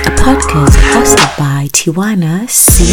a podcast hosted by Tiwana C.